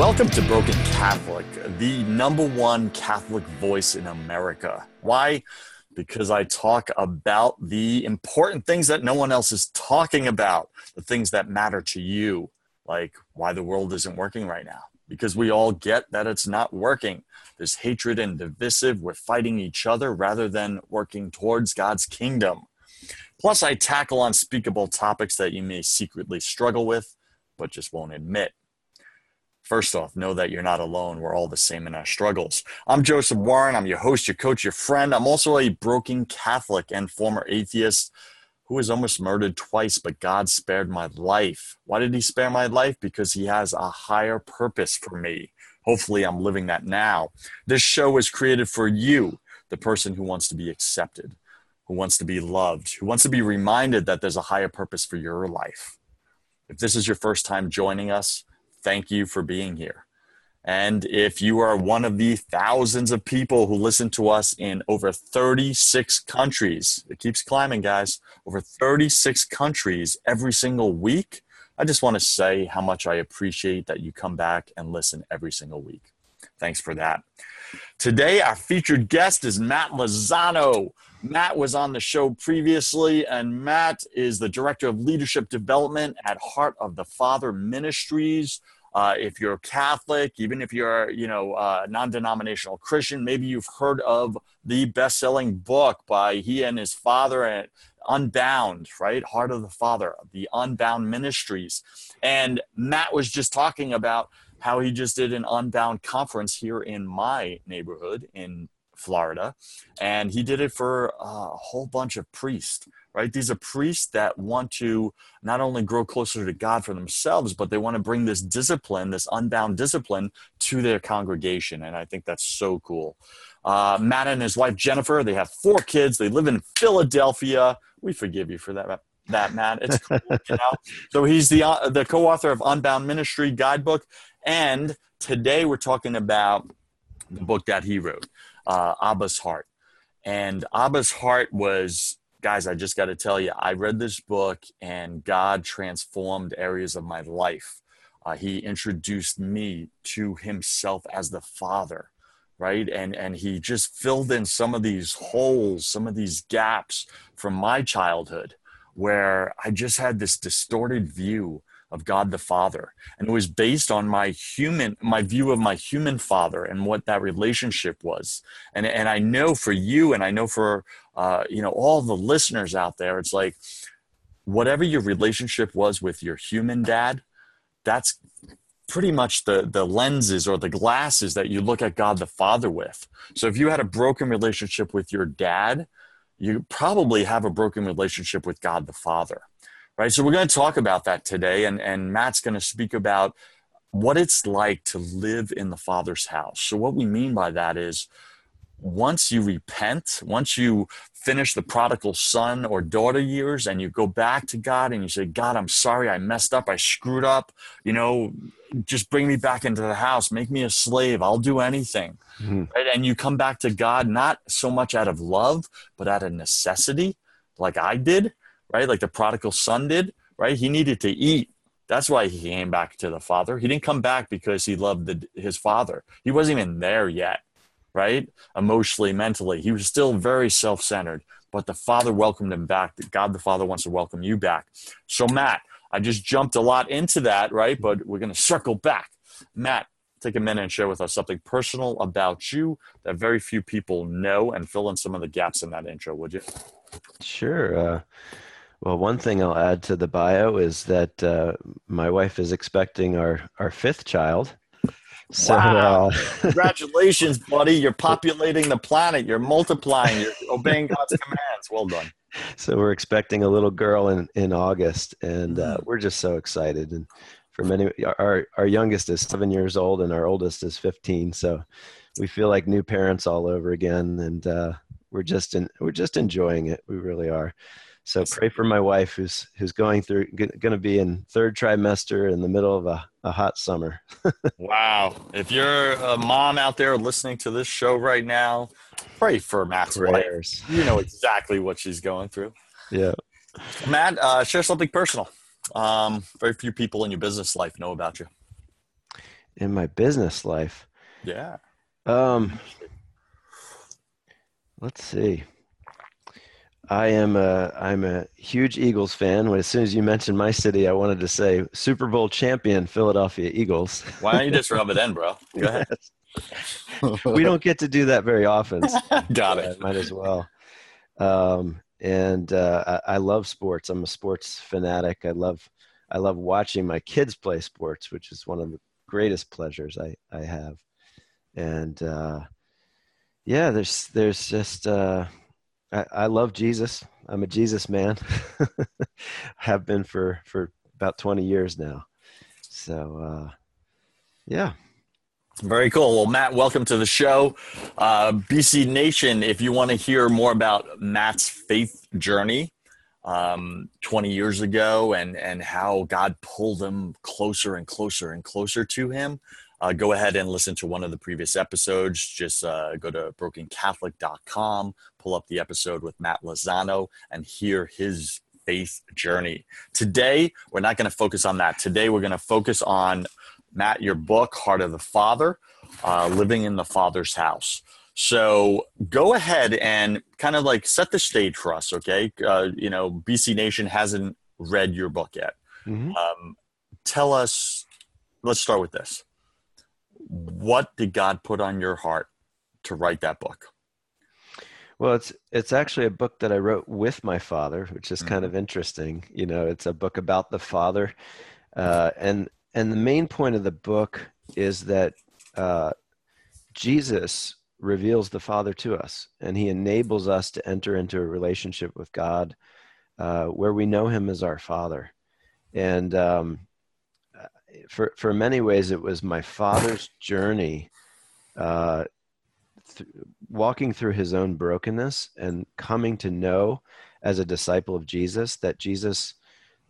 Welcome to Broken Catholic, the number one Catholic voice in America. Why? Because I talk about the important things that no one else is talking about, the things that matter to you, like why the world isn't working right now. Because we all get that it's not working. There's hatred and divisive. We're fighting each other rather than working towards God's kingdom. Plus, I tackle unspeakable topics that you may secretly struggle with, but just won't admit. First off, know that you're not alone. We're all the same in our struggles. I'm Joseph Warren. I'm your host, your coach, your friend. I'm also a broken Catholic and former atheist who was almost murdered twice, but God spared my life. Why did He spare my life? Because He has a higher purpose for me. Hopefully, I'm living that now. This show was created for you, the person who wants to be accepted, who wants to be loved, who wants to be reminded that there's a higher purpose for your life. If this is your first time joining us, thank you for being here. And if you are one of the thousands of people who listen to us in over 36 countries, it keeps climbing, guys, over 36 countries every single week, I just want to say how much I appreciate that you come back and listen every single week. Thanks for that. Today, our featured guest is Matt Lozano. Matt was on the show previously, and Matt is the Director of Leadership Development at Heart of the Father Ministries. Uh, if you're Catholic, even if you're, you know, uh, non-denominational Christian, maybe you've heard of the best-selling book by he and his father at Unbound, right? Heart of the Father, the Unbound Ministries. And Matt was just talking about how he just did an Unbound conference here in my neighborhood in Florida, and he did it for a whole bunch of priests. Right, these are priests that want to not only grow closer to God for themselves, but they want to bring this discipline, this unbound discipline, to their congregation, and I think that's so cool. Uh, Matt and his wife Jennifer, they have four kids. They live in Philadelphia. We forgive you for that, that Matt. It's cool, you know. So he's the uh, the co-author of Unbound Ministry Guidebook, and today we're talking about the book that he wrote uh, Abba's Heart. And Abba's Heart was, guys, I just got to tell you, I read this book and God transformed areas of my life. Uh, he introduced me to himself as the Father, right? And, and he just filled in some of these holes, some of these gaps from my childhood where I just had this distorted view of God the Father. And it was based on my human, my view of my human father and what that relationship was. And, and I know for you and I know for, uh, you know, all the listeners out there, it's like whatever your relationship was with your human dad, that's pretty much the, the lenses or the glasses that you look at God the Father with. So if you had a broken relationship with your dad, you probably have a broken relationship with God the Father right? So we're going to talk about that today, and, and Matt's going to speak about what it's like to live in the Father's house. So, what we mean by that is once you repent, once you finish the prodigal son or daughter years and you go back to God and you say, God, I'm sorry, I messed up, I screwed up, you know, just bring me back into the house, make me a slave, I'll do anything. Mm-hmm. Right? And you come back to God not so much out of love, but out of necessity, like I did right? Like the prodigal son did, right? He needed to eat. That's why he came back to the father. He didn't come back because he loved the, his father. He wasn't even there yet, right? Emotionally, mentally. He was still very self centered, but the father welcomed him back. God the Father wants to welcome you back. So, Matt, I just jumped a lot into that, right? But we're going to circle back. Matt, take a minute and share with us something personal about you that very few people know and fill in some of the gaps in that intro, would you? Sure. Uh, well, one thing I'll add to the bio is that uh, my wife is expecting our, our fifth child. So, wow. Uh, Congratulations, buddy. You're populating the planet. You're multiplying. You're obeying God's commands. Well done. So we're expecting a little girl in, in August, and uh, mm. we're just so excited. And for many, our, our youngest is seven years old, and our oldest is 15. So we feel like new parents all over again, and uh, we're just in, we're just enjoying it. We really are. So pray for my wife who's who's going through going to be in third trimester in the middle of a, a hot summer. wow. If you're a mom out there listening to this show right now, pray for Matt's Prayers. wife. You know exactly what she's going through. Yeah. Matt, uh, share something personal. Um, very few people in your business life know about you. in my business life. Yeah. Um, let's see. I am a I'm a huge Eagles fan. As soon as you mentioned my city, I wanted to say Super Bowl champion Philadelphia Eagles. Why don't you just rub it in, bro? Go ahead. we don't get to do that very often. So Got it. I might as well. Um, and uh, I, I love sports. I'm a sports fanatic. I love I love watching my kids play sports, which is one of the greatest pleasures I I have. And uh, yeah, there's there's just uh, I, I love Jesus. I'm a Jesus man. Have been for for about 20 years now. So uh, yeah. Very cool. Well, Matt, welcome to the show. Uh, BC Nation, if you want to hear more about Matt's faith journey um, 20 years ago and, and how God pulled him closer and closer and closer to him, uh, go ahead and listen to one of the previous episodes. Just uh, go to brokencatholic.com, pull up the episode with Matt Lozano, and hear his faith journey. Today, we're not going to focus on that. Today, we're going to focus on Matt, your book, Heart of the Father, uh, Living in the Father's House. So go ahead and kind of like set the stage for us, okay? Uh, you know, BC Nation hasn't read your book yet. Mhm. Um, tell us, let's start with this. What did God put on your heart to write that book? Well, it's it's actually a book that I wrote with my father, which is kind Mhm. of interesting. You know, it's a book about the father, uh, and and the main point of the book is that uh, Jesus reveals the Father to us, and He enables us to enter into a relationship with God, uh, where we know Him as our Father. And um, uh, for for many ways, it was my father's journey. Uh, th- walking through his own brokenness and coming to know as a disciple of Jesus that Jesus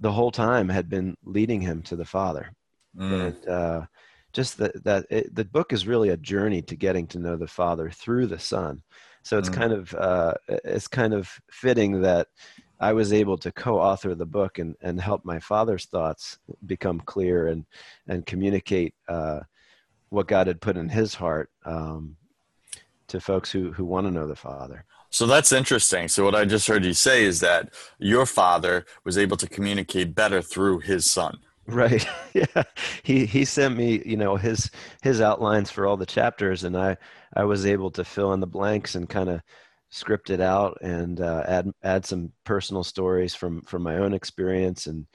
the whole time had been leading him to the Father. Mm, And uh, just that, that it, the book is really a journey to getting to know the Father through the Son. So it's Mm. kind of uh, it's kind of fitting that I was able to co-author the book and, and help my father's thoughts become clear and and communicate uh, what God had put in his heart um, to folks who who want to know the Father. So that's interesting. So what I just heard you say is that your father was able to communicate better through his son. Right. yeah. He he sent me, you know, his his outlines for all the chapters, and I I was able to fill in the blanks and kind of script it out and uh, add add some personal stories from from my own experience and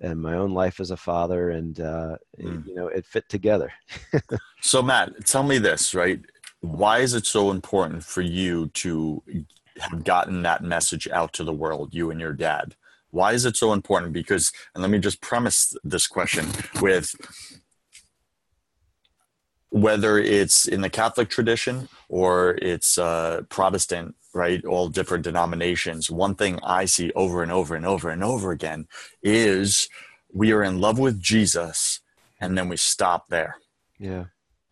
and my own life as a father, and uh, Mm. you know, it fit together. So Matt, tell me this, right? Why is it so important for you to have gotten that message out to the world, you and your dad? Why is it so important? Because, and let me just premise this question with whether it's in the Catholic tradition or it's uh, Protestant, right? All different denominations. One thing I see over and over and over and over again is we are in love with Jesus and then we stop there Yeah.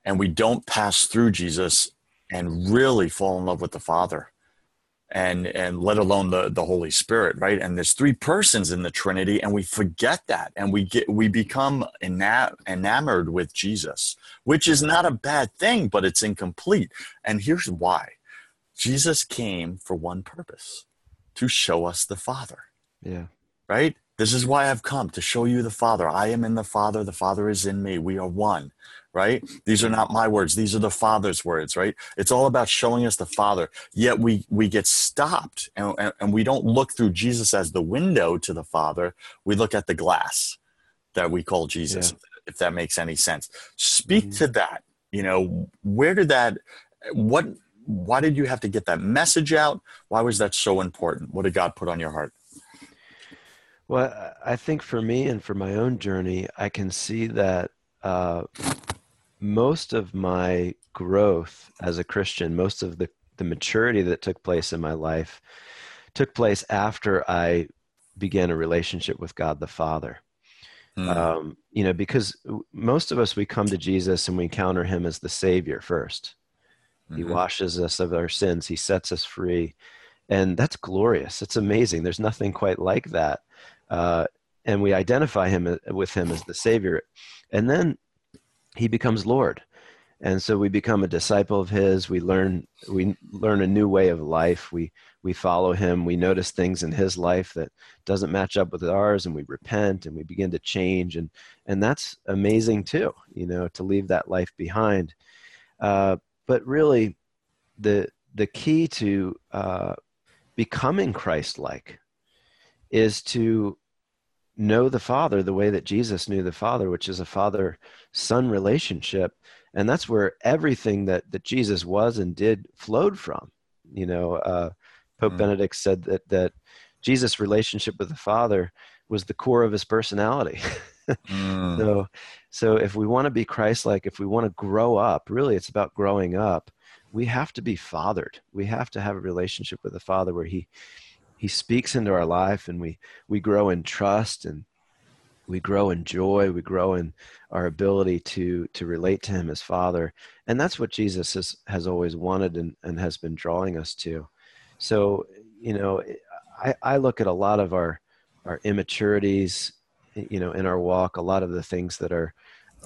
And we don't pass through Jesus and really fall in love with the Father and and let alone the the Holy Spirit, right? And there's three persons in the Trinity and we forget that and we get we become ena- enamored with Jesus, which is not a bad thing, but it's incomplete. And here's why. Jesus came for one purpose, to show us the Father Yeah. right? This is why I've come to show you the Father. I am in the Father, the Father is in me. We are one, right? These are not my words, these are the Father's words, right? It's all about showing us the Father. Yet we we get stopped and, and, and we don't look through Jesus as the window to the Father. We look at the glass that we call Jesus, if that makes any sense. Speak Mhm. to that. You know, where did that what why did you have to get that message out? Why was that so important? What did God put on your heart? Well, I I think for me and for my own journey, I can see that uh, most of my growth as a Christian, most of the, the maturity that took place in my life, took place after I began a relationship with God the Father. Hmm. Um, you know, because most of us, we come to Jesus and we encounter him as the Savior first. He Mhm. washes us of our sins. He sets us free. And that's glorious. It's amazing. There's nothing quite like that. Uh, and we identify him uh, with him as the Savior. And then he becomes Lord. And so we become a disciple of his. We learn we learn a new way of life. We we follow him. We notice things in his life that doesn't match up with ours, and we repent and we begin to change. And and that's amazing too. You know, to leave that life behind. Uh, but really, the the key to uh, becoming Christ-like is to know the Father the way that Jesus knew the Father, which is a father-son relationship, and that's where everything that that Jesus was and did flowed from. You know, uh, Pope mm. Benedict said that that Jesus' relationship with the Father was the core of his personality. mm. So, so if we want to be Christ-like, if we want to grow up, really, it's about growing up. We have to be fathered. We have to have a relationship with the Father where He He speaks into our life, and we we grow in trust and we grow in joy. We grow in our ability to to relate to him as father. And that's what jesus has has always wanted and, and has been drawing us to. So you know i i look at a lot of our our immaturities you know in our walk a lot of the things that are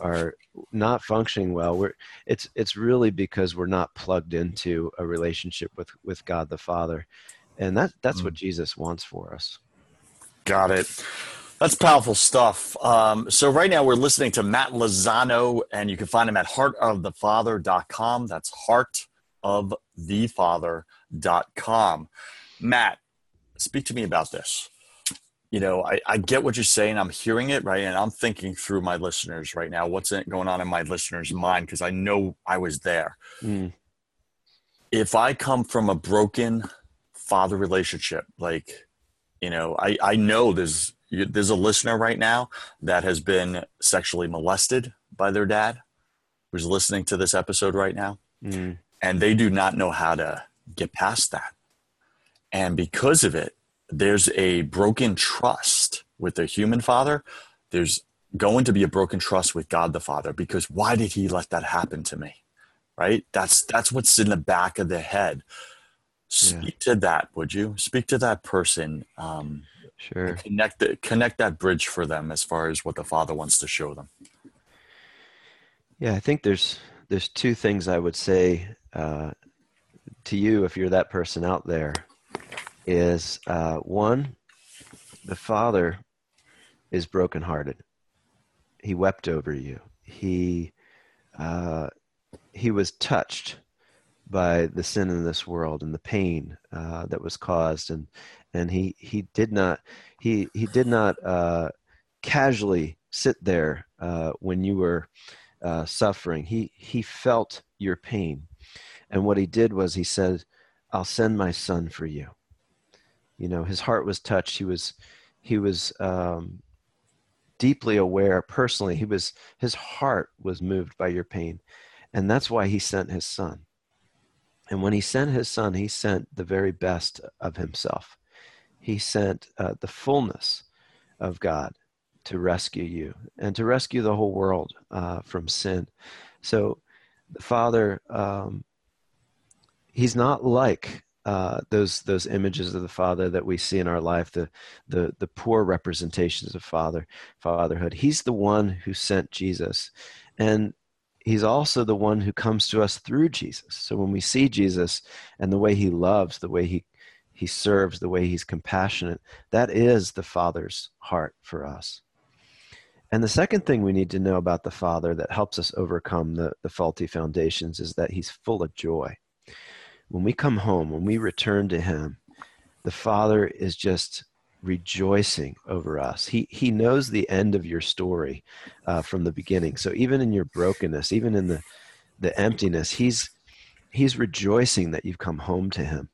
are not functioning well. We're it's it's really because we're not plugged into a relationship with with god the father and that that's mm. what jesus wants for us got it that's powerful stuff. Um, so right now we're listening to Matt Lozano, and you can find him at heartofthefather.com. That's heartofthefather.com. Matt, speak to me about this. You know, I, I get what you're saying. I'm hearing it, right? And I'm thinking through my listeners right now. What's going on in my listeners' mind? Because I know I was there. Mm. If I come from a broken father relationship, like, you know, I, I know there's there's a listener right now that has been sexually molested by their dad who's listening to this episode right now. Mm. and they do not know how to get past that. And because of it there's a broken trust with the human father. There's going to be a broken trust with god the father because why did he let that happen to me? Right? That's that's what's in the back of the head speak yeah. to that would you speak to that person um, Sure. Connect the, connect that bridge for them as far as what the Father wants to show them. Yeah, I think there's there's two things I would say uh, to you if you're that person out there. Is uh, one, the Father is brokenhearted. He wept over you. He uh, he was touched by the sin in this world and the pain uh, that was caused. And and he he did not he he did not uh, casually sit there uh, when you were uh, suffering. He he felt your pain. And what he did was he said i'll send my son for you. You know his heart was touched. He was he was um, deeply aware personally. He was his heart was moved by your pain. And that's why he sent his son and when he sent his son, he sent the very best of himself. He sent uh, the fullness of God to rescue you and to rescue the whole world uh, from sin. So the Father, um, he's not like uh, those those images of the Father that we see in our life, the the the poor representations of Father fatherhood. He's the one who sent Jesus, and he's also the one who comes to us through Jesus. So when we see Jesus and the way he loves, the way he he serves, the way he's compassionate, that is the Father's heart for us. And the second thing we need to know about the Father that helps us overcome the, the faulty foundations is that he's full of joy. When we come home, when we return to him, the Father is just rejoicing over us. He he knows the end of your story uh, from the beginning. So even in your brokenness, even in the the emptiness, he's he's rejoicing that you've come home to him.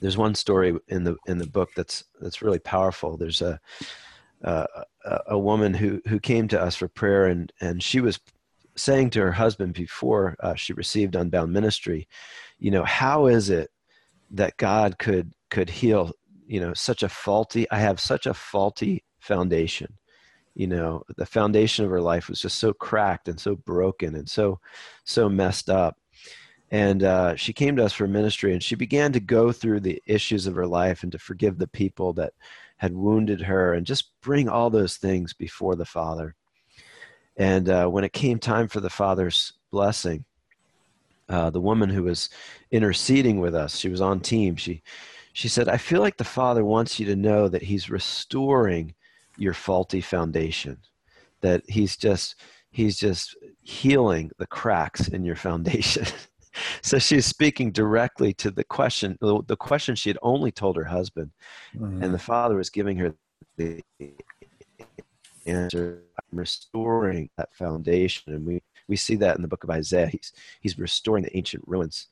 There's one story in the in the book that's that's really powerful. There's a a, a woman who who came to us for prayer and and she was saying to her husband before uh, she received unbound ministry, you know, how is it that God could could heal you know such a faulty i have such a faulty foundation. You know the foundation of her life was just so cracked and so broken and so so messed up. And uh, she came to us for ministry and she began to go through the issues of her life and to forgive the people that had wounded her and just bring all those things before the father. And uh, when it came time for the Father's blessing, uh, the woman who was interceding with us, she was on team. She, she said, I feel like the Father wants you to know that He's restoring your faulty foundation, that He's just, He's just healing the cracks in your foundation. so she's speaking directly to the question, the question she had only told her husband, mm-hmm. and the Father was giving her the answer restoring that foundation and we we see that in the book of isaiah he's he's restoring the ancient ruins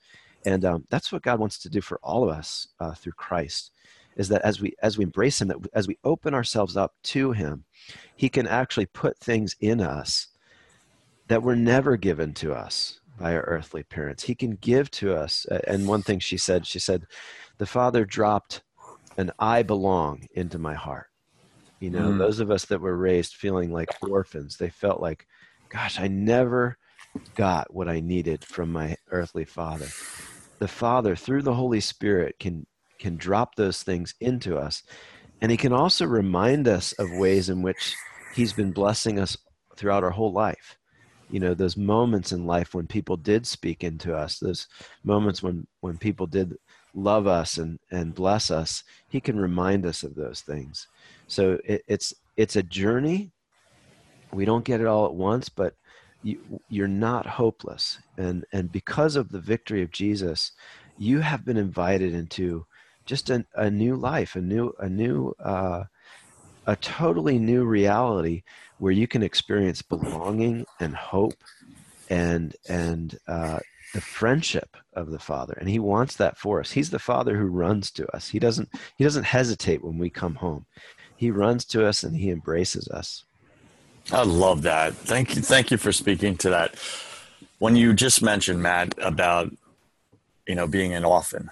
and um, that's what god wants to do for all of us uh, through christ is that as we as we embrace him that as we open ourselves up to him he can actually put things in us that were never given to us by our earthly parents he can give to us and one thing she said she said the father dropped an i belong into my heart you know, mm. those of us that were raised feeling like orphans, they felt like, gosh, I never got what I needed from my earthly father. The Father, through the Holy Spirit, can can drop those things into us. And he can also remind us of ways in which he's been blessing us throughout our whole life. You know, those moments in life when people did speak into us, those moments when when people did love us and and bless us, he can remind us of those things. So it, it's it's a journey. We don't get it all at once, but you, you're not hopeless. And and because of the victory of Jesus, you have been invited into just a, a new life, a new a new uh, a totally new reality where you can experience belonging and hope and and uh, the friendship of the father and he wants that for us he's the father who runs to us he doesn't he doesn't hesitate when we come home he runs to us and he embraces us. I love that. Thank you. Thank you for speaking to that. When you just mentioned Matt about you know being an orphan,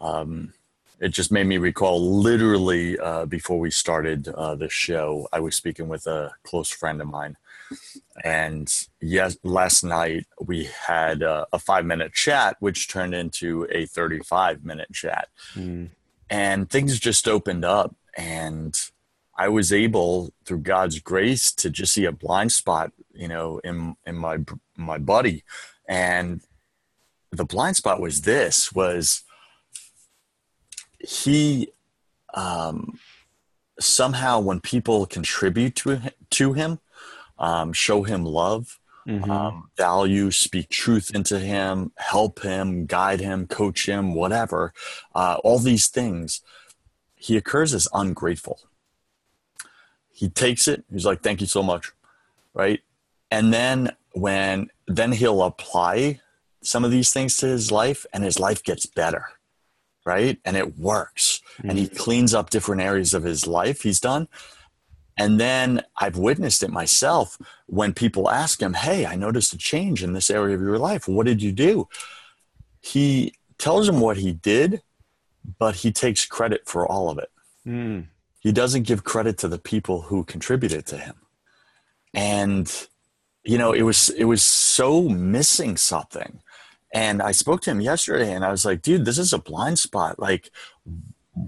um, it just made me recall literally uh, before we started uh, the show, I was speaking with a close friend of mine, and yes, last night we had a, a five minute chat, which turned into a thirty five minute chat, mm. and things just opened up and I was able through God's grace to just see a blind spot, you know, in in my my body, and the blind spot was this: was he um, somehow when people contribute to to him, um, show him love, mm-hmm. um, value, speak truth into him, help him, guide him, coach him, whatever, uh, all these things he occurs as ungrateful. He takes it, he's like, thank you so much. Right. And then when then he'll apply some of these things to his life and his life gets better. Right. And it works. Mm-hmm. And he mm-hmm. cleans up different areas of his life he's done. And then I've witnessed it myself when people ask him, Hey, I noticed a change in this area of your life. What did you do? He tells them what he did but he takes credit for all of it. Mm. He doesn't give credit to the people who contributed to him. And you know, it was it was so missing something. And I spoke to him yesterday and I was like, dude, this is a blind spot. Like,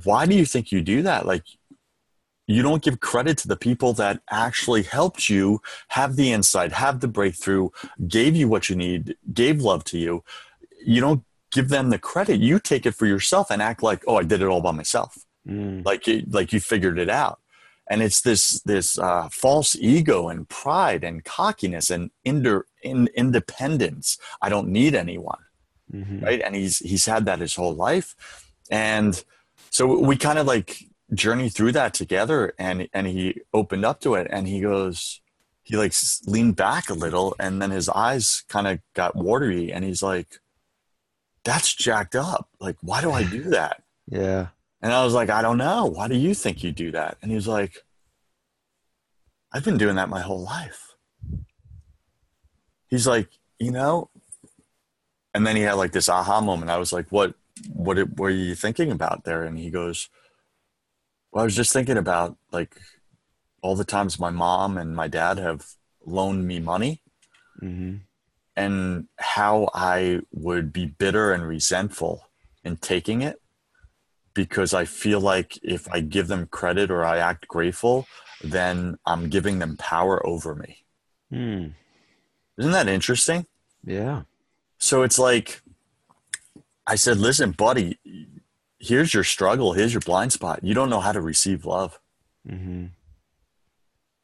why do you think you do that? Like, you don't give credit to the people that actually helped you have the insight, have the breakthrough, gave you what you need, gave love to you. You don't give them the credit. You take it for yourself and act like, oh, I did it all by myself. Mm. Like you, like you figured it out. And it's this this uh, false ego and pride and cockiness and inder, in, independence. I don't need anyone, mm-hmm. right? And he's he's had that his whole life, and so we kind of like journey through that together. And and he opened up to it, and he goes, he like leaned back a little, and then his eyes kind of got watery, and he's like, that's jacked up. Like, why do I do that? yeah. And I was like, I don't know. Why do you think you do that? And he was like, I've been doing that my whole life. He's like, you know, and then he had like this aha moment. I was like, what, what were you thinking about there? And he goes, well, I was just thinking about like all the times my mom and my dad have loaned me money. Mm-hmm and how I would be bitter and resentful in taking it because I feel like if I give them credit or I act grateful, then I'm giving them power over me. Hmm. Isn't that interesting? Yeah. So it's like, I said, listen, buddy, here's your struggle. Here's your blind spot. You don't know how to receive love. Mm-hmm.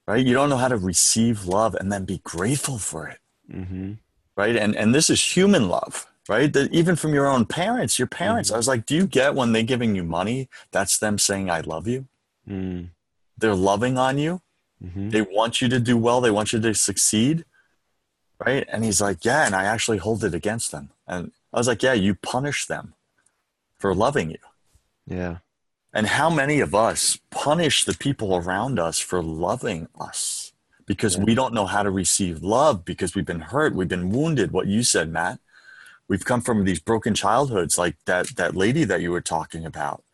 Right? You don't know how to receive love and then be grateful for it. Mm-hmm. Right? And and this is human love, right? That even from your own parents, your parents. I was like, do you get when they're giving you money, that's them saying I love you? Mm-hmm. They're loving on you. Mm-hmm. They want you to do well. They want you to succeed. Right? And he's like, yeah, and I actually hold it against them. And I was like, yeah, you punish them for loving you. Yeah. And how many of us punish the people around us for loving us because Yeah. we don't know how to receive love because we've been hurt, we've been wounded. What you said, Matt. We've come from these broken childhoods, like that that lady that you were talking about,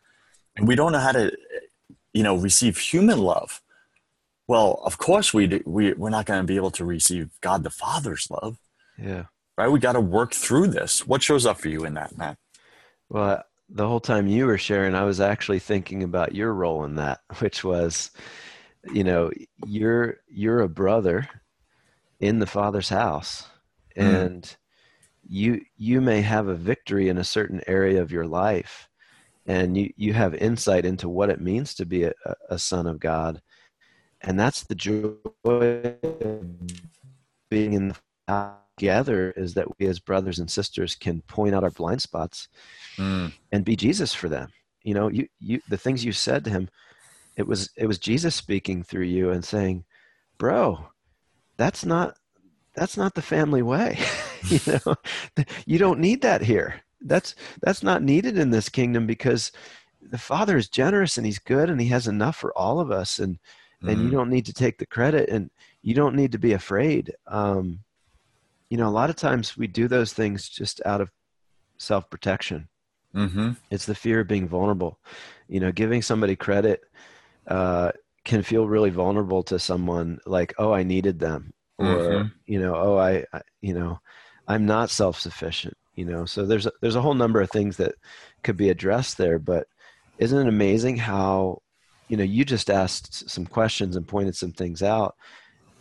and we don't know how to, you know, receive human love. Well, of course we do, we we're not going to be able to receive God the Father's love, Yeah. right? We got to work through this. What shows up for you in that, Matt? Well, the whole time you were sharing, I was actually thinking about your role in that, which was, you know, you're you're a brother in the Father's house, Mm. You you may have a victory in a certain area of your life, and you you have insight into what it means to be a, a son of God, and that's the joy of being in the together is that we as brothers and sisters can point out our blind spots mm. and be Jesus for them. You know, you you the things you said to him, it was it was Jesus speaking through you and saying, "Bro, that's not that's not the family way. you know, you don't need that here. That's that's not needed in this kingdom because the Father is generous and He's good and He has enough for all of us, and and you Mm. don't need to take the credit and you don't need to be afraid. Um, you know, a lot of times we do those things just out of self protection Mm-hmm. it's the fear of being vulnerable you know giving somebody credit uh, can feel really vulnerable to someone like oh i needed them or Mhm. you know oh I, I you know i'm not self-sufficient you know? So there's a, there's a whole number of things that could be addressed there but isn't it amazing how you know you just asked some questions and pointed some things out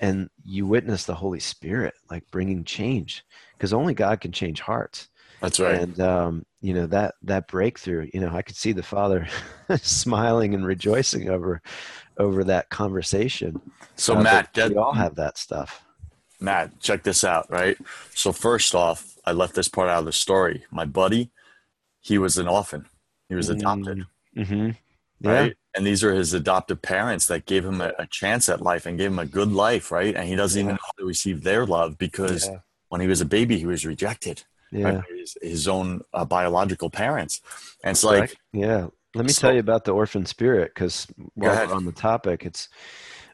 and you witnessed the holy spirit like bringing change because only god can change hearts. That's right. and um, you know that that breakthrough you know i could see the father smiling and rejoicing over over that conversation. So Uh, Matt, we all have that stuff Matt, check this out, right? So first off, I left this part out of the story. My buddy, he was an orphan. He was adopted, mm-hmm. yeah right? And these are his adoptive parents that gave him a, a chance at life and gave him a good life, right? And he doesn't even know how to receive their love because yeah when he was a baby, he was rejected yeah right, by his, his own uh, biological parents. And it's like, yeah let me So- tell you about the orphan spirit because while we're on the topic it's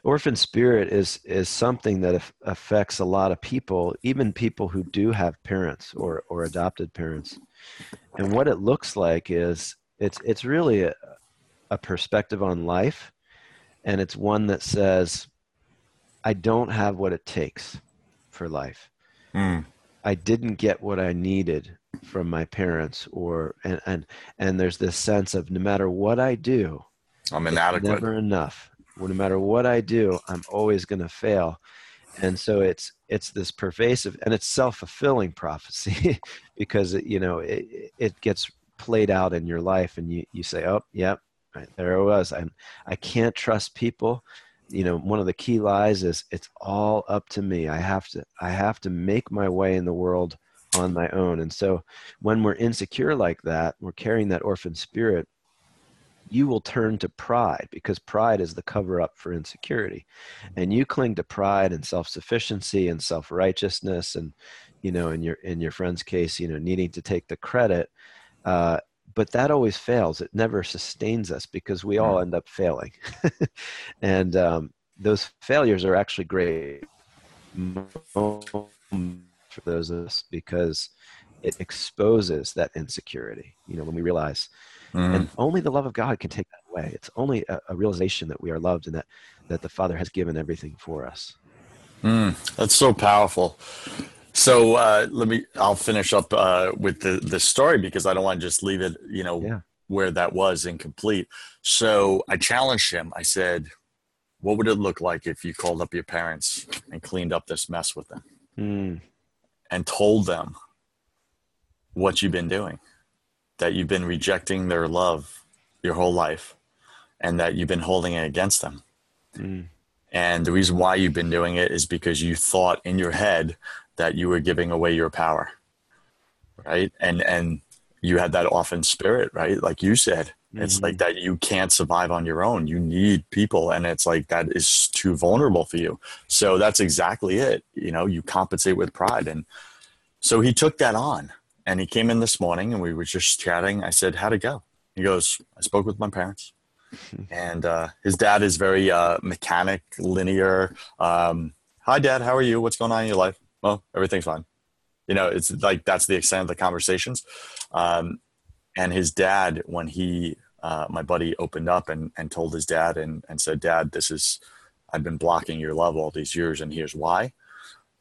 orphan spirit is is something that af- affects a lot of people even people who do have parents or or adopted parents and what it looks like is it's it's really a, a perspective on life and it's one that says i don't have what it takes for life mm, I didn't get what I needed from my parents or and and and there's this sense of no matter what I do, I'm inadequate. never enough. No matter what I do, I'm always going to fail. And so it's it's this pervasive and it's self-fulfilling prophecy because it, you know it, it gets played out in your life and you you say, "Oh, yep, right, there it was. I'm I can't trust people." you know one of the key lies is it's all up to me i have to i have to make my way in the world on my own and so when we're insecure like that we're carrying that orphan spirit you will turn to pride because pride is the cover up for insecurity. And you cling to pride and self-sufficiency and self-righteousness and you know in your in your friend's case you know needing to take the credit uh, but that always fails. It never sustains us because we all end up failing. And um, those failures are actually great for those of us because it exposes that insecurity you know when we realize Mm, and only the love of god can take that away it's only a, a realization that we are loved and that that the father has given everything for us mm, that's so powerful. So uh, let me. I'll finish up uh, with the the story because I don't want to just leave it. You know Yeah. where that was incomplete. So I challenged him. I said, what would it look like if you called up your parents and cleaned up this mess with them Mm. and told them what you've been doing? That you've been rejecting their love your whole life and that you've been holding it against them. Mm. And the reason why you've been doing it is because you thought in your head that you were giving away your power. Right? And and you had that orphan spirit, right? Like you said. It's Mhm. like that you can't survive on your own. You need people and it's like that is too vulnerable for you. So that's exactly it. You know, you compensate with pride and so he took that on and he came in this morning and we were just chatting. I said, How'd it go? He goes, I spoke with my parents. and uh, his dad is very uh, mechanic, linear. Um, Hi, dad. How are you? What's going on in your life? Well, everything's fine. You know, it's like that's the extent of the conversations. Um, and his dad, when he, uh, my buddy, opened up and, and told his dad and, and said, Dad, this is, I've been blocking your love all these years, and here's why.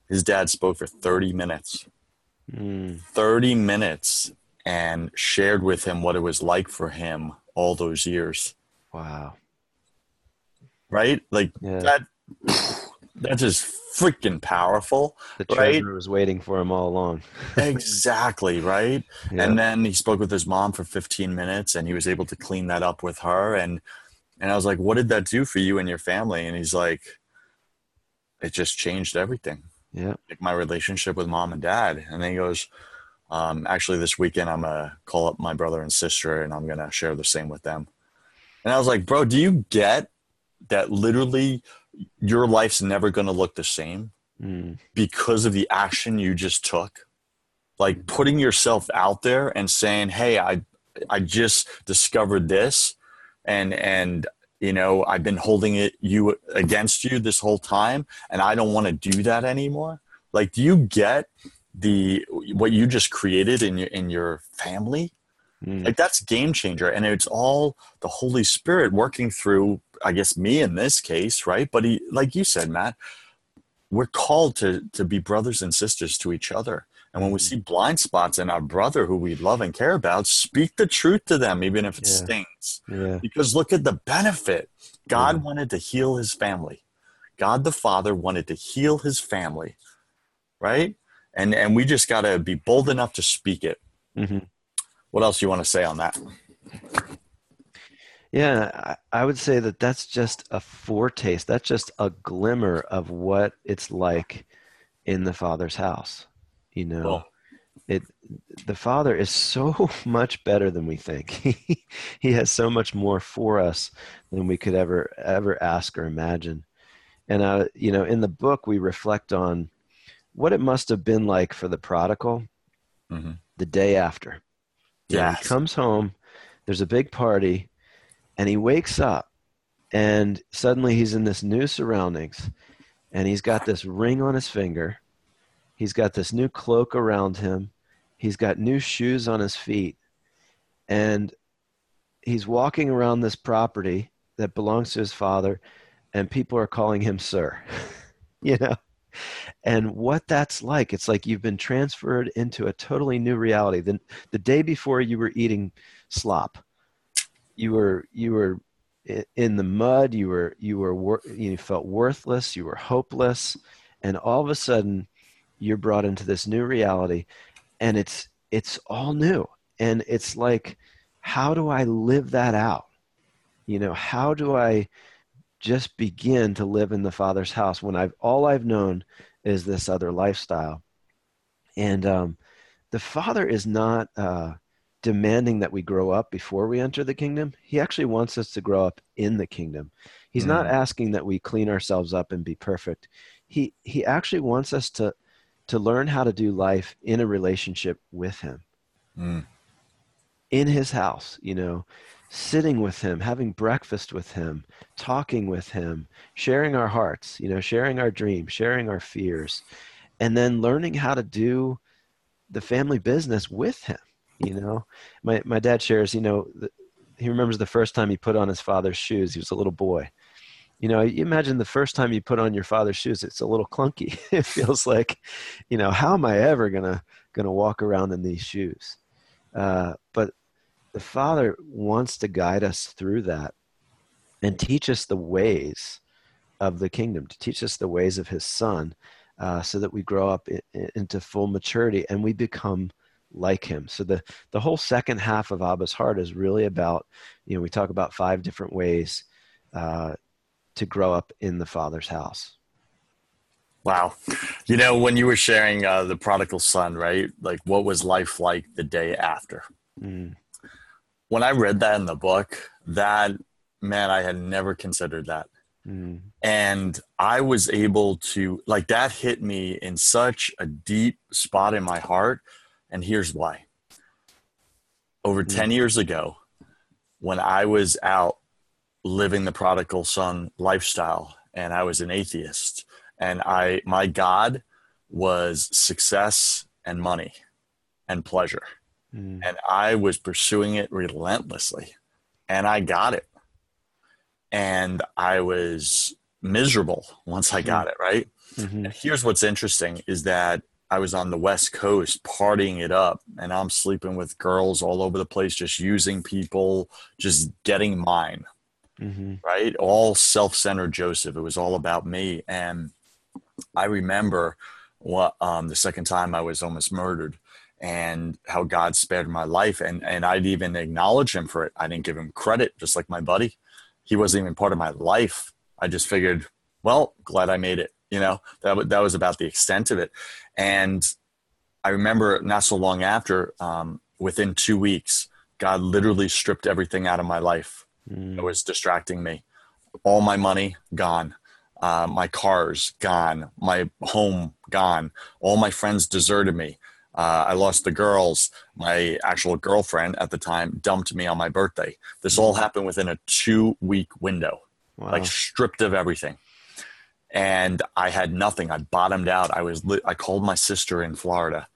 His dad spoke for 30 minutes. Mm. 30 minutes and shared with him what it was like for him all those years Wow. right like Yeah. that that's just freaking powerful The right? treasure was waiting for him all along. exactly right Yeah. and then he spoke with his mom for 15 minutes and he was able to clean that up with her and and i was like what did that do for you and your family and he's like it just changed everything yeah. like my relationship with mom and dad. And then he goes, um, actually this weekend I'm gonna call up my brother and sister and I'm gonna share the same with them. And I was like, bro, do you get that literally your life's never gonna look the same Mm. because of the action you just took? Like putting yourself out there and saying, Hey, I I just discovered this and and you know i've been holding it you against you this whole time and i don't want to do that anymore. Like do you get the what you just created in your in your family? Mm. like that's game changer and it's all the holy spirit working through i guess me in this case right? But he like you said matt we're called to to be brothers and sisters to each other and when we see blind spots in our brother who we love and care about speak the truth to them even if it Yeah. stings Yeah. because look at the benefit. God Yeah. wanted to heal his family. God the Father wanted to heal his family, right? And and we just got to be bold enough to speak it. hmm What else you want to say on that? Yeah, I, I would say that that's just a foretaste. That's just a glimmer of what it's like in the Father's house. You know, it the Father is so much better than we think. He he has so much more for us than we could ever ever ask or imagine. And uh, you know, in the book, we reflect on what it must have been like for the prodigal Mhm. the day after. Yes. he comes home. There's a big party and he wakes up and suddenly he's in this new surroundings and he's got this ring on his finger he's got this new cloak around him. He's got new shoes on his feet. And he's walking around this property that belongs to his father and people are calling him sir you know? And what that's like it's like you've been transferred into a totally new reality. The, the day before you were eating slop you were you were in the mud you were you were you felt worthless you were hopeless and all of a sudden you're brought into this new reality and it's it's all new and it's like how do i live that out you know how do i just begin to live in the father's house when i've all i've known is this other lifestyle and um, the father is not uh, demanding that we grow up before we enter the kingdom. He actually wants us to grow up in the kingdom. He's not Mm. asking that we clean ourselves up and be perfect. He he actually wants us to to learn how to do life in a relationship with him Mm. in his house, you know, sitting with him, having breakfast with him, talking with him, sharing our hearts, you know, sharing our dreams, sharing our fears, and then learning how to do the family business with him, you know. My my dad shares, you know, th- he remembers the first time he put on his father's shoes. He was a little boy. You know, you imagine the first time you put on your father's shoes, it's a little clunky. it feels like, you know, how am I ever gonna gonna walk around in these shoes? Uh, but the Father wants to guide us through that and teach us the ways of the kingdom, to teach us the ways of his son, uh, so that we grow up in, in, into full maturity and we become like him. So the, the whole second half of Abba's heart is really about, you know, we talk about five different ways uh, to grow up in the father's house. Wow. You know, when you were sharing uh, the prodigal son, right? Like, what was life like the day after? Mm. When I read that in the book, that, man, I had never considered that. Mm. And I was able to, like, that hit me in such a deep spot in my heart. And here's why. Over mm. 10 years ago, when I was out living the prodigal son lifestyle and I was an atheist, and I, my God was success and money and pleasure. Mm. And I was pursuing it relentlessly and I got it and I was miserable once I got mm-hmm. it, right? Mm-hmm. And here's what's interesting is that I was on the West Coast partying it up and I'm sleeping with girls all over the place, just using people, just getting mine, mm-hmm. right? All self centered Joseph. It was all about me. And I remember what, um, the second time I was almost murdered and how God spared my life. And, and I'd even acknowledge him for it. I didn't give him credit, just like my buddy he wasn't even part of my life. I just figured, well, glad I made it. You know, that, that was about the extent of it. And I remember not so long after, um, within two weeks, God literally stripped everything out of my life mm. that was distracting me. All my money gone. Uh, my cars gone. My home gone. All my friends deserted me. Uh, I lost the girls. My actual girlfriend at the time dumped me on my birthday. This all happened within a two week window, wow. like stripped of everything. And I had nothing. I bottomed out. I was. Li- I called my sister in Florida,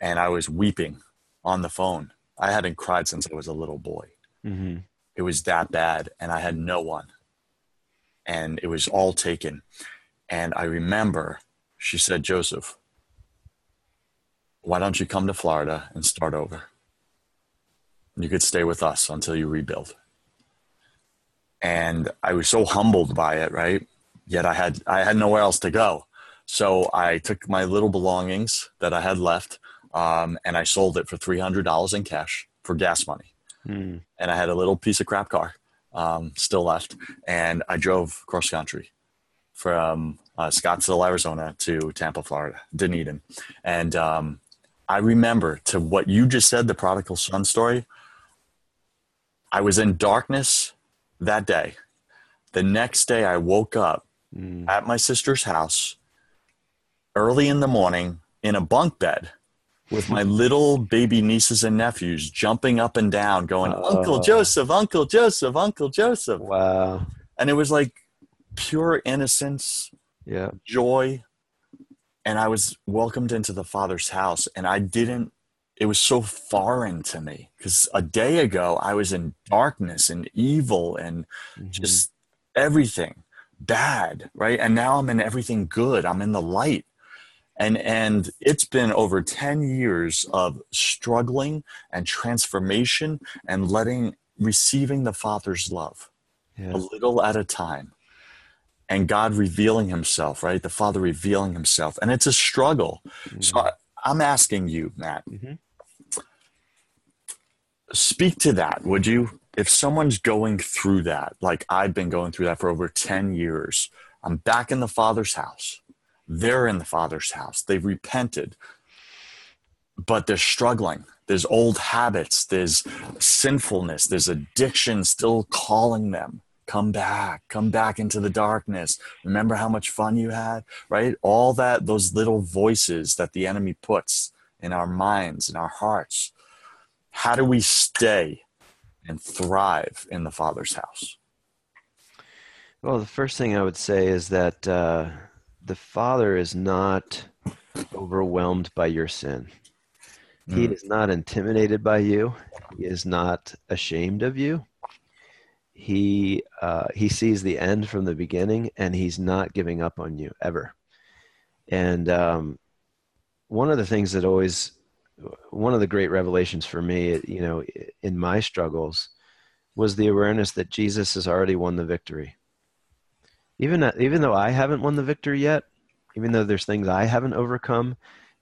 and I was weeping on the phone. I hadn't cried since I was a little boy. Mm-hmm. It was that bad, and I had no one. And it was all taken. And I remember she said, Joseph, why don't you come to Florida and start over? You could stay with us until you rebuild. And I was so humbled by it, right? Yet I had I had nowhere else to go. So I took my little belongings that I had left, um, and I sold it for three hundred dollars in cash for gas money. Mm. And I had a little piece of crap car um, still left, and I drove cross country from uh, Scottsdale, Arizona, to Tampa, Florida, Dunedin, and um, I remember to what you just said, the prodigal son story. I was in darkness that day. The next day, I woke up mm. at my sister's house early in the morning in a bunk bed with my little baby nieces and nephews jumping up and down, going, Uncle Joseph, Uncle Joseph, Uncle Joseph. Wow. And it was like pure innocence, yeah. joy, and I was welcomed into the Father's house, and I didn't. It was so foreign to me because a day ago I was in darkness and evil and mm-hmm. just everything bad, right? And now I'm in everything good. I'm in the light. And and it's been over 10 years of struggling and transformation and letting receiving the Father's love yeah. a little at a time and God revealing himself, right? The Father revealing himself. And it's a struggle. Mm-hmm. So I, am asking you, Matt, mm-hmm. speak to that, would you? If someone's going through that, like I've been going through that for over 10 years, I'm back in the Father's house. They're in the Father's house. They've repented, but they're struggling. There's old habits, there's sinfulness, there's addiction still calling them. Come back. Come back into the darkness. Remember how much fun you had right? All that those little voices that the enemy puts in our minds in our hearts. How do we stay and thrive in the father's house? Well the first thing i would say is that uh, the father is not overwhelmed by your sin. He mm. is not intimidated by you. He is not ashamed of you. He uh, he sees the end from the beginning and he's not giving up on you ever. And um, one of the things that always one of the great revelations for me you know in my struggles was the awareness that jesus has already won the victory even even though I haven't won the victory yet, even though there's things I haven't overcome,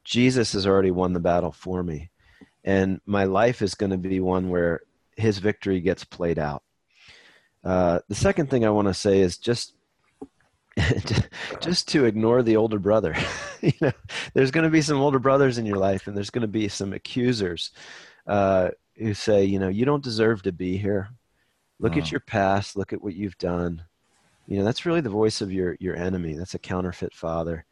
Jesus has already won the battle for me. And my life is going to be one where his victory gets played out. Uh, the second thing I want to say is just just to ignore the older brother. you know, there's going to be some older brothers in your life, and there's going to be some accusers uh, who say, you know, you don't deserve to be here. Look at your past. Look at what you've done. You know, that's really the voice of your your enemy. That's a counterfeit father,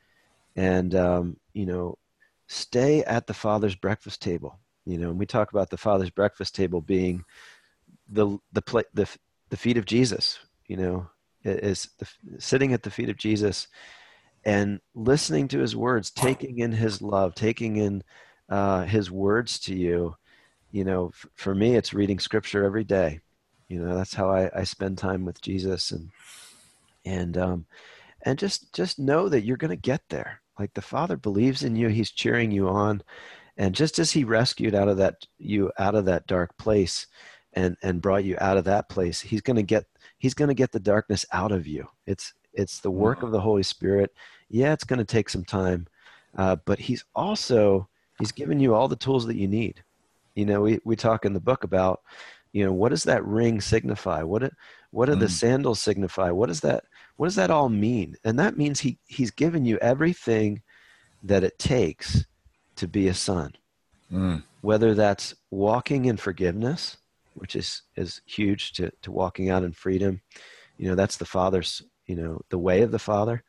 and um, you know, stay at the father's breakfast table. You know, and we talk about the father's breakfast table being the the pla- the the feet of Jesus. You know, is the, sitting at the feet of Jesus and listening to his words, taking in his love, taking in uh, his words to you. You know, f- for me, it's reading scripture every day. You know, that's how I, I spend time with Jesus, and and um, and just just know that you're going to get there. Like the Father believes in you, He's cheering you on, and just as He rescued out of that you out of that dark place, and and brought you out of that place, He's going to get He's going to get the darkness out of you. It's it's the work of the Holy Spirit. Yeah, it's going to take some time, uh, but He's also He's given you all the tools that you need. You know, we we talk in the book about you know what does that ring signify what it, what do mm. the sandals signify what does that what does that all mean and that means he he's given you everything that it takes to be a son mm. whether that's walking in forgiveness which is is huge to to walking out in freedom you know that's the father's you know the way of the father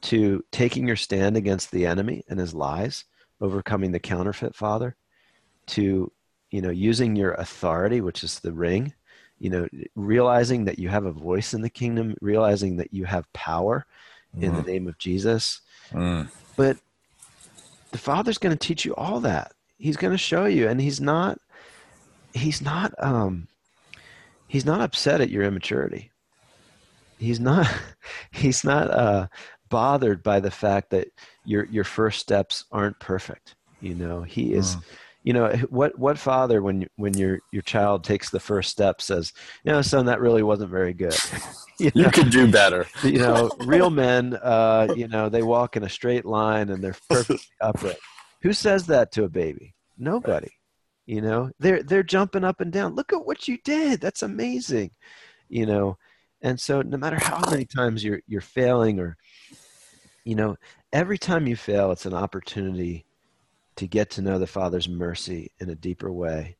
to taking your stand against the enemy and his lies overcoming the counterfeit father to you know using your authority which is the ring you know realizing that you have a voice in the kingdom realizing that you have power in mm. the name of jesus. Mm. but the father's going to teach you all that. He's going to show you and he's not he's not um he's not upset at your immaturity. He's not he's not uh bothered by the fact that your your first steps aren't perfect you know? He is mm you know what what father when when your your child takes the first step says you know son that really wasn't very good. You, you could do better. You know real men uh you know they walk in a straight line and they're perfectly upright. Who says that to a baby? Nobody. You know they're they're jumping up and down. Look at what you did. That's amazing. You know and so no matter how many times you're you're failing or you know every time you fail it's an opportunity to get to know the Father's mercy in a deeper way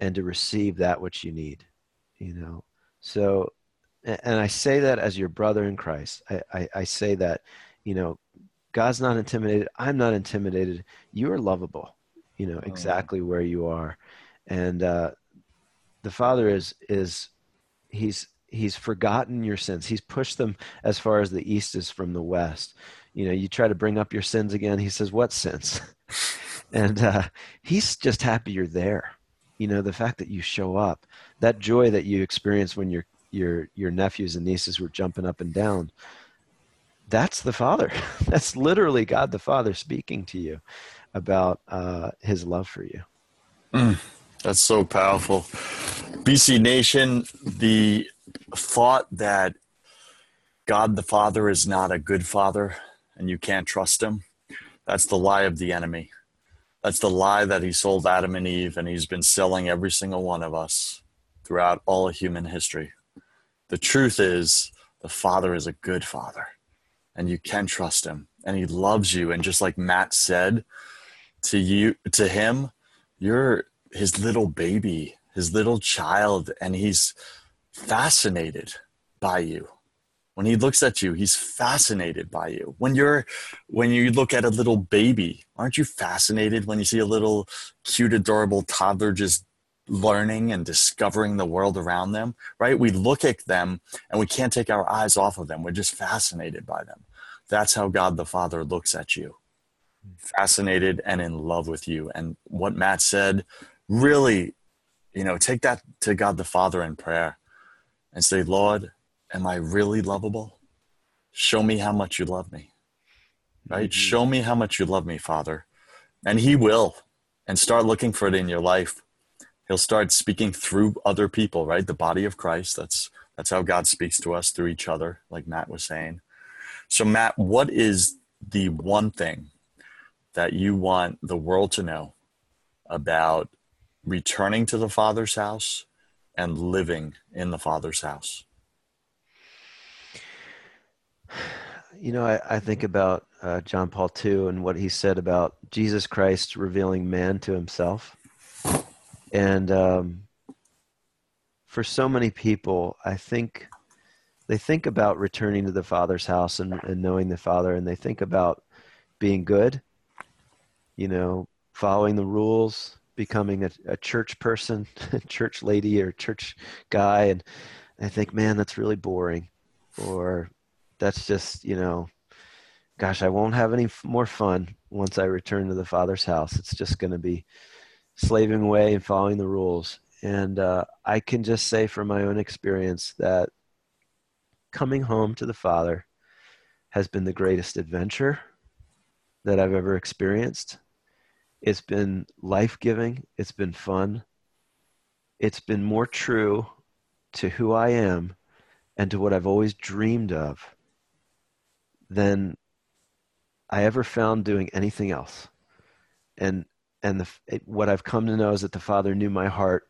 and to receive that which you need, you know. So, and I say that as your brother in Christ. I, I, I say that, you know, God's not intimidated. I'm not intimidated. You are lovable, you know, oh, exactly where you are. And uh, the Father is, is, he's, he's forgotten your sins. He's pushed them as far as the east is from the west. You know, you try to bring up your sins again. He says, What sins? and uh, he's just happy you're there. You know, the fact that you show up, that joy that you experience when your your your nephews and nieces were jumping up and down. That's the Father. That's literally God the Father speaking to you about uh, His love for you. Mm, that's so powerful. BC Nation, the thought that God the Father is not a good father and you can't trust him, that's the lie of the enemy. That's the lie that he sold Adam and Eve, and he's been selling every single one of us throughout all human history. The truth is, the Father is a good Father, and you can trust him, and he loves you. And just like Matt said to you, to him, you're his little baby, his little child, and he's fascinated by you when he looks at you he's fascinated by you. When you're when you look at a little baby aren't you fascinated when you see a little cute adorable toddler just learning and discovering the world around them right? We look at them and we can't take our eyes off of them. We're just fascinated by them. That's how god the father looks at you. Fascinated and in love with you. And what matt said really you know take that to god the father in prayer and say lord am I really lovable? Show me how much you love me. Right? Mm-hmm. Show me how much you love me, Father. And He will. And start looking for it in your life. He'll start speaking through other people, right? The body of Christ. That's That's how God speaks to us through each other, like Matt was saying. So, Matt, what is the one thing that you want the world to know about returning to the Father's house and living in the Father's house? You know, I, I think about uh, John Paul II and what he said about Jesus Christ revealing man to himself. And um, for so many people, I think they think about returning to the Father's house and, and knowing the Father, and they think about being good, you know, following the rules, becoming a, a church person, church lady, or church guy. And I think, man, that's really boring. Or that's just, you know, gosh, I won't have any f- more fun once I return to the Father's house. It's just going to be slaving away and following the rules. And uh, I can just say from my own experience that coming home to the Father has been the greatest adventure that I've ever experienced. It's been life giving, it's been fun, it's been more true to who I am and to what I've always dreamed of than I ever found doing anything else. And and the, it, what I've come to know is that the Father knew my heart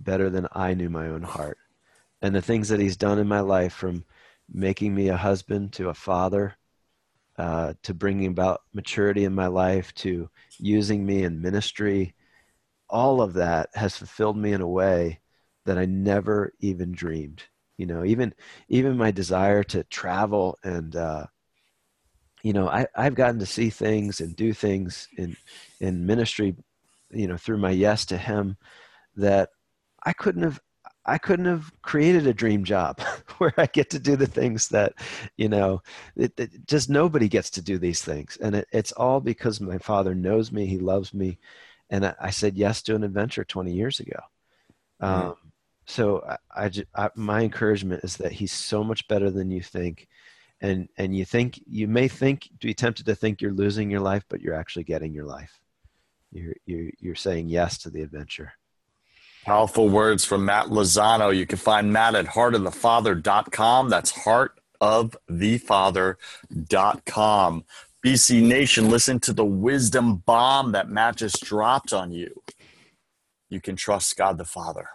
better than I knew my own heart. And the things that He's done in my life, from making me a husband to a father, uh, to bringing about maturity in my life, to using me in ministry, all of that has fulfilled me in a way that I never even dreamed. You know, even even my desire to travel and uh, you know, I, I've gotten to see things and do things in in ministry, you know, through my yes to Him, that I couldn't have I couldn't have created a dream job where I get to do the things that, you know, it, it, just nobody gets to do these things. And it, it's all because my father knows me, he loves me. And I, I said yes to an adventure 20 years ago. Um, so I, I, I, my encouragement is that he's so much better than you think. And, and you think, you may think, be tempted to think you're losing your life, but you're actually getting your life. You're, you're, you're saying yes to the adventure. Powerful words from Matt Lozano. You can find Matt at heartofthefather.com. That's heartofthefather.com. BC Nation, listen to the wisdom bomb that Matt just dropped on you. You can trust God the Father.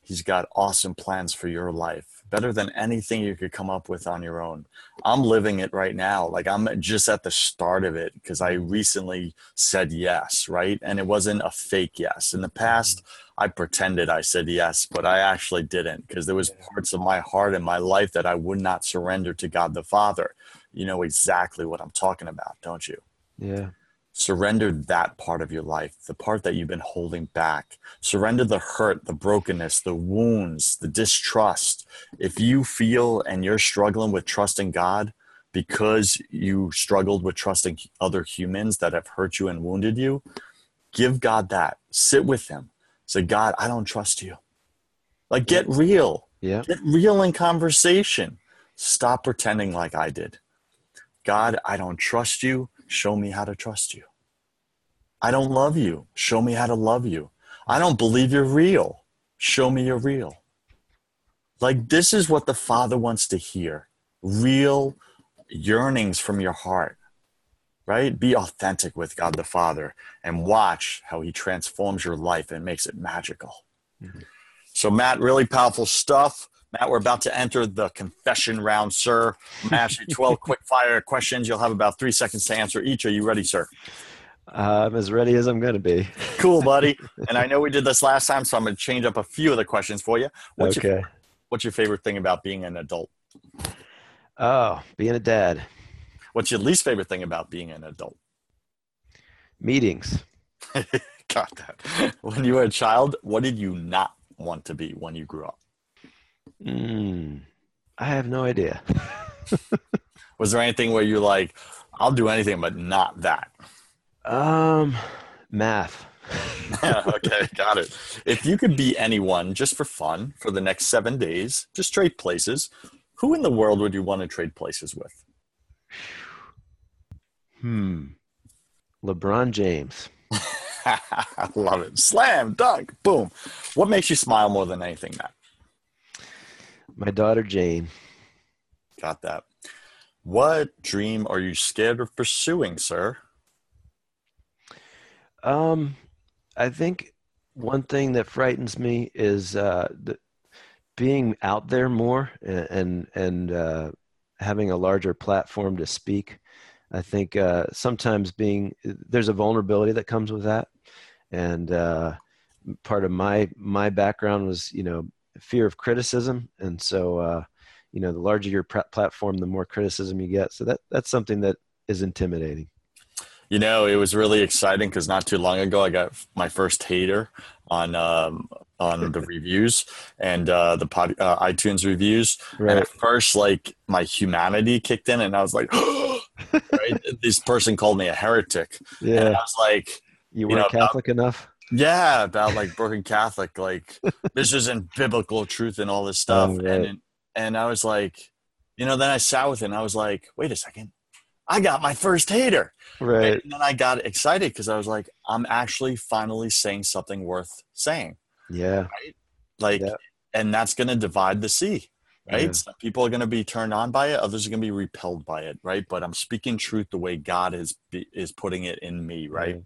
He's got awesome plans for your life, better than anything you could come up with on your own. I'm living it right now. Like I'm just at the start of it because I recently said yes, right? And it wasn't a fake yes. In the past, mm-hmm. I pretended I said yes, but I actually didn't because there was parts of my heart and my life that I would not surrender to God the Father. You know exactly what I'm talking about, don't you? Yeah. Surrender that part of your life, the part that you've been holding back. Surrender the hurt, the brokenness, the wounds, the distrust. If you feel and you're struggling with trusting God because you struggled with trusting other humans that have hurt you and wounded you, give God that. Sit with Him. Say, God, I don't trust you. Like, get real. Yeah. Get real in conversation. Stop pretending like I did. God, I don't trust you. Show me how to trust you. I don't love you. Show me how to love you. I don't believe you're real. Show me you're real. Like, this is what the Father wants to hear real yearnings from your heart, right? Be authentic with God the Father and watch how He transforms your life and makes it magical. Mm-hmm. So, Matt, really powerful stuff. Matt, we're about to enter the confession round, sir. I'm ask you 12 quick fire questions. You'll have about three seconds to answer each. Are you ready, sir? Uh, I'm as ready as I'm going to be. cool, buddy. And I know we did this last time, so I'm going to change up a few of the questions for you. What's okay. Your, what's your favorite thing about being an adult? Oh, being a dad. What's your least favorite thing about being an adult? Meetings. Got that. When you were a child, what did you not want to be when you grew up? Mm, I have no idea. Was there anything where you're like, I'll do anything but not that? Um, math. yeah, okay, got it. If you could be anyone just for fun for the next seven days, just trade places, who in the world would you want to trade places with? Hmm. LeBron James. I love it. Slam, dunk, boom. What makes you smile more than anything, Matt? My daughter Jane. Got that. What dream are you scared of pursuing, sir? Um, I think one thing that frightens me is uh, the, being out there more and and, and uh, having a larger platform to speak. I think uh, sometimes being there's a vulnerability that comes with that, and uh, part of my my background was you know fear of criticism, and so uh, you know the larger your platform, the more criticism you get. So that that's something that is intimidating. You know, it was really exciting because not too long ago I got my first hater on um, on the reviews and uh, the pod, uh, iTunes reviews. Right. And at first, like my humanity kicked in, and I was like, right? this person called me a heretic. Yeah, and I was like, you weren't know, Catholic enough. Yeah, about like broken Catholic, like this isn't biblical truth and all this stuff. Oh, right. And and I was like, you know, then I sat with it, and I was like, wait a second. I got my first hater. Right. And then I got excited because I was like, I'm actually finally saying something worth saying. Yeah. Right? Like, yeah. and that's going to divide the sea, right? Yeah. Some people are going to be turned on by it. Others are going to be repelled by it, right? But I'm speaking truth the way God is is putting it in me, right? right.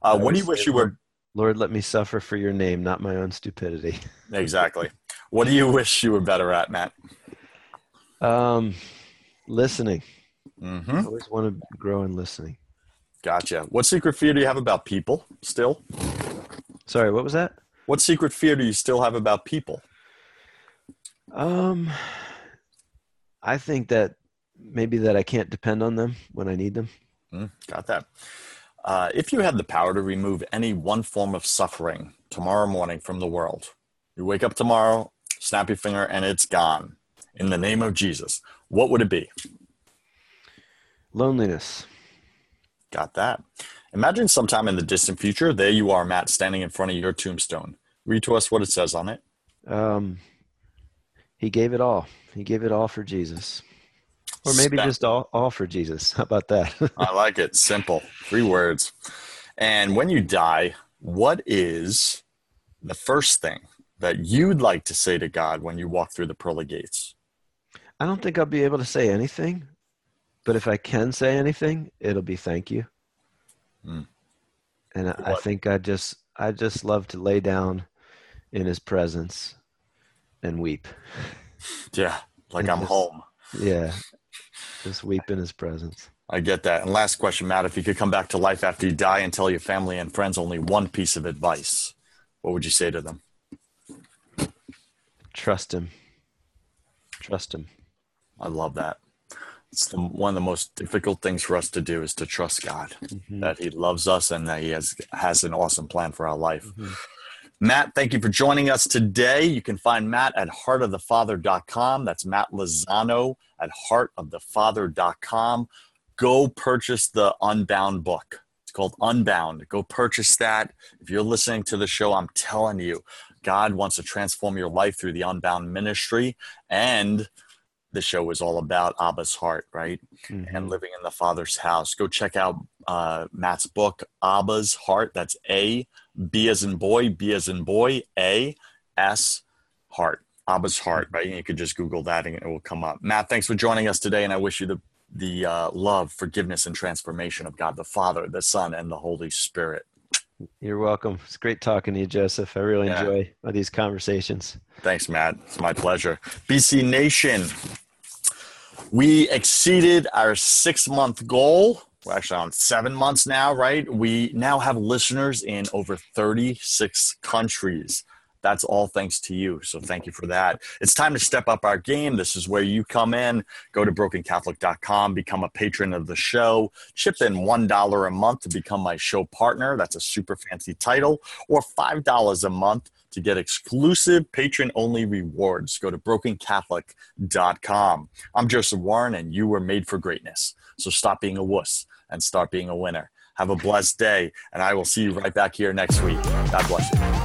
Uh, what do you wish you were? Lord, let me suffer for your name, not my own stupidity. exactly. What do you wish you were better at, Matt? Um, listening. Mm-hmm. I always want to grow in listening. Gotcha. What secret fear do you have about people still? Sorry, what was that? What secret fear do you still have about people? Um, I think that maybe that I can't depend on them when I need them. Mm, got that. Uh, if you had the power to remove any one form of suffering tomorrow morning from the world, you wake up tomorrow, snap your finger, and it's gone. In the name of Jesus, what would it be? Loneliness. Got that. Imagine sometime in the distant future, there you are, Matt, standing in front of your tombstone. Read to us what it says on it. Um, he gave it all. He gave it all for Jesus. Or maybe just all, all for Jesus. How about that? I like it. Simple. Three words. And when you die, what is the first thing that you'd like to say to God when you walk through the pearly gates? I don't think I'll be able to say anything, but if I can say anything, it'll be thank you. Mm. And I, I think I just I just love to lay down in his presence and weep. Yeah, like and I'm just, home. Yeah, just weep in his presence. I get that. And last question, Matt, if you could come back to life after you die and tell your family and friends only one piece of advice, what would you say to them? Trust him. Trust him. I love that it's the, one of the most difficult things for us to do is to trust God mm-hmm. that He loves us and that He has has an awesome plan for our life. Mm-hmm. Matt, thank you for joining us today. You can find Matt at heartofthefather.com. That's Matt Lozano at heartofthefather.com. Go purchase the Unbound book. It's called Unbound. Go purchase that. If you're listening to the show, I'm telling you, God wants to transform your life through the Unbound ministry. And the show is all about Abba's heart, right? Mm-hmm. And living in the Father's house. Go check out uh, Matt's book, Abba's Heart. That's A, B as in boy, B as in boy, A, S, heart. Abba's heart, right? And you could just Google that and it will come up. Matt, thanks for joining us today, and I wish you the the uh, love, forgiveness, and transformation of God the Father, the Son, and the Holy Spirit. You're welcome. It's great talking to you, Joseph. I really yeah. enjoy these conversations. Thanks, Matt. It's my pleasure. BC Nation, we exceeded our six month goal. We're actually on seven months now, right? We now have listeners in over 36 countries. That's all thanks to you. So thank you for that. It's time to step up our game. This is where you come in. Go to brokencatholic.com, become a patron of the show, chip in $1 a month to become my show partner. That's a super fancy title, or $5 a month to get exclusive patron only rewards. Go to brokencatholic.com. I'm Joseph Warren, and you were made for greatness. So stop being a wuss and start being a winner. Have a blessed day, and I will see you right back here next week. God bless you.